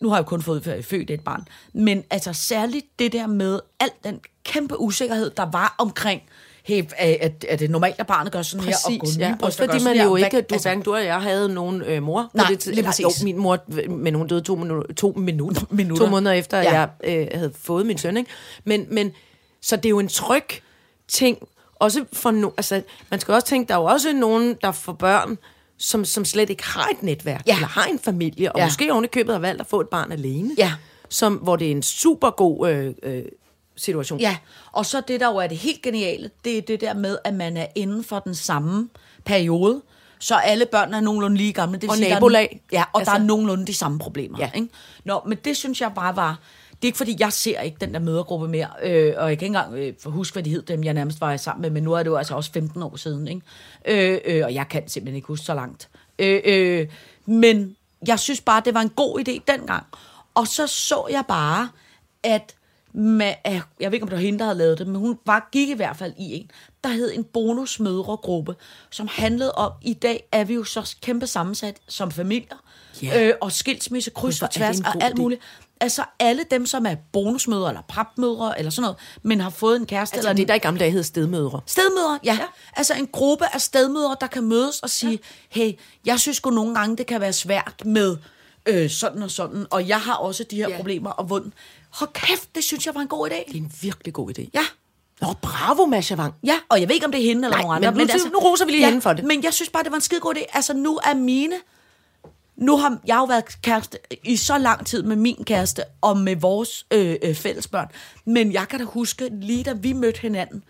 nu har jeg jo kun fået født et barn, men altså særligt det der med alt den kæmpe usikkerhed, der var omkring, hey, er, er, er det normalt, at barnet gør sådan her? Og Præcis, ja. Også fordi man jo ikke, du, altså, hverken du og jeg havde nogen øh, mor. på Nej, det tid- lige eller, præcis. Jo, min mor, men hun døde to, minutter, to minutter, <laughs> Minutter. to måneder efter, Ja. jeg øh, havde fået min søn. Ikke? Men, men, så det er jo en tryg ting, også for no, altså, man skal også tænke, der er jo også nogen, der får børn, som, som slet ikke har et netværk, Ja. eller har en familie, og ja. måske oven i købet har valgt at få et barn alene, Ja. som, hvor det er en super god øh, øh, situation. Ja, og så det, der jo er det helt geniale, det er det der med, at man er inden for den samme periode, så alle børn er nogenlunde lige gamle. Det vil Og sige, der er- nabolag. Ja, og altså, der Altså- er nogenlunde de samme problemer. Ja. Ikke? Nå, men det synes jeg bare var, det er ikke fordi, jeg ser ikke den der mødergruppe mere, øh, og jeg kan ikke engang øh, huske, hvad de hed, dem jeg nærmest var sammen med, men nu er det jo altså også 15 år siden, ikke? Øh, øh, og jeg kan simpelthen ikke huske så langt. Øh, øh, men jeg synes bare, det var en god idé dengang. Og så så jeg bare, at med, jeg ved ikke, om det var hende, der havde lavet det, men hun var, gik i hvert fald i en, der hed en bonusmødregruppe, som handlede om, i dag er vi jo så kæmpe sammensat som familier, Ja. øh, og skilsmisse, kryds og tværs og alt muligt. Altså alle dem, som er bonusmødre eller papmødre eller sådan noget, men har fået en kæreste Altså eller det, der i gamle dage hed stedmødre. Stedmødre, ja. ja. Altså en gruppe af stedmødre, der kan mødes og sige, ja. hey, jeg synes sgu nogle gange, det kan være svært med øh, sådan og sådan, og jeg har også de her Ja. problemer, og hvordan... Hold kæft, det synes jeg var en god idé. Det er en virkelig god idé. Ja, Nå, bravo, Masha Wang. ja, og jeg ved ikke, om det er hende eller Nej, nogen andre. men nu- nu roser vi lige hende for det. Men jeg synes bare, det var en skide god idé. Altså, nu er mine... Nu har jeg jo været kæreste i så lang tid med min kæreste og med vores øh, øh, fælles børn. Men jeg kan da huske, lige da vi mødte hinanden,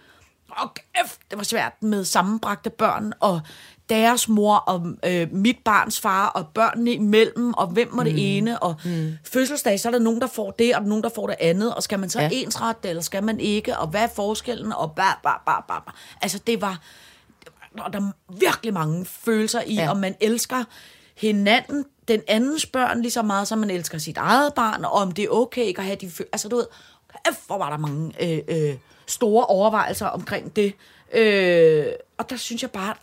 og kæft, det var svært med sammenbragte børn og deres mor og øh, mit barns far og børnene imellem, og hvem det mm. ene, og mm. fødselsdag, så er der nogen, der får det, og der nogen, der får det andet, og skal man så Ja. ensrette det, eller skal man ikke, og hvad er forskellen, og bare, bare, bare, bare. Altså, det var, og der er virkelig mange følelser i, Ja. om man elsker hinanden, den andens børn, lige så meget, som man elsker sit eget barn, og om det er okay ikke at have de følelser. Altså, du ved, hvor var der mange øh, øh, store overvejelser omkring det. Øh, og der synes jeg bare,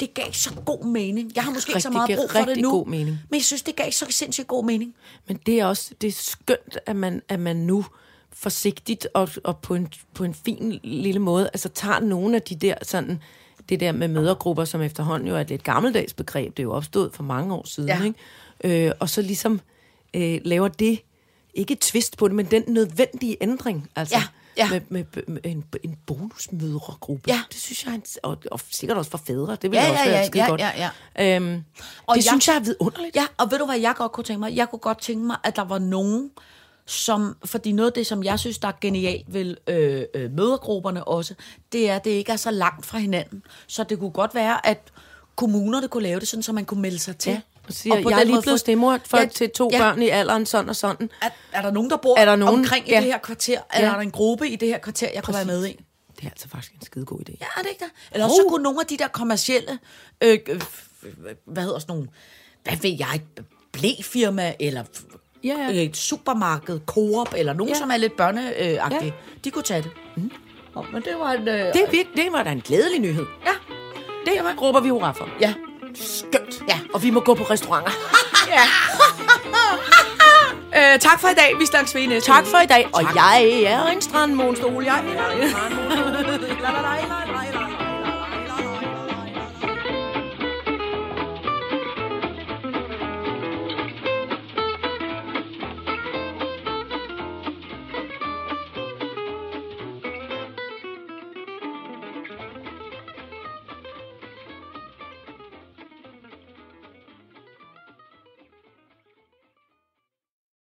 det gav så god mening. Jeg har måske ikke så Rigtig- meget brug for det rigtig nu, god mening. men jeg synes, det gav så sindssygt god mening. Men det er også det er skønt, at man, at man nu forsigtigt og, og på, en, på en fin lille måde, altså tager nogle af de der sådan, det der med mødergrupper, som efterhånden jo er et lidt gammeldags begreb, det er jo opstået for mange år siden, Ja. ikke? Øh, og så ligesom øh, laver det, ikke et twist på det, men den nødvendige ændring, altså Ja, ja. Med, med, med en, en bonusmødregruppe. Ja. Det synes jeg, er og, og sikkert også for fædre, det vil Ja, ja, også ja, være ja, skide ja, godt. ja, ja. Øhm, Og det jeg- synes jeg er vidunderligt. Ja, og ved du, hvad jeg godt kunne tænke mig? Jeg kunne godt tænke mig, at der var nogen, som, fordi noget af det, som jeg synes, der er genialt ved øh, øh, mødergrupperne også, det er, at det ikke er så langt fra hinanden. Så det kunne godt være, at kommunerne kunne lave det sådan, så man kunne melde sig til. Ja, og siger, på jeg er lige blevet få- stemmor for, Ja, til to ja. børn i alderen sådan og sådan. Er, er der nogen, der bor Er der nogen? omkring i Ja. det her kvarter? Eller Ja. er der en gruppe i det her kvarter, jeg kunne være med i? Det er altså faktisk en skide god idé. Ja, er det ikke det? Eller også så kunne nogle af de der kommercielle, øh, øh, hvad hedder sådan nogle, hvad ved jeg, blæfirma, eller Ja, ja. øh, et supermarked, Coop, eller nogen, Ja. som er lidt børneagtige, Ja. de kunne tage det. Mm. Oh, men det var en... Øh, Det, er det var da en glædelig nyhed. Ja, Det er grupper, vi hurra for. ja. Skønt. Ja, og vi må gå på restauranter. <laughs> <laughs> Øh, tak for i dag. Vi snakkes ved i næste tak for i dag. Og jeg er en strandmonstol. Jeg er en strandmonstol. <laughs>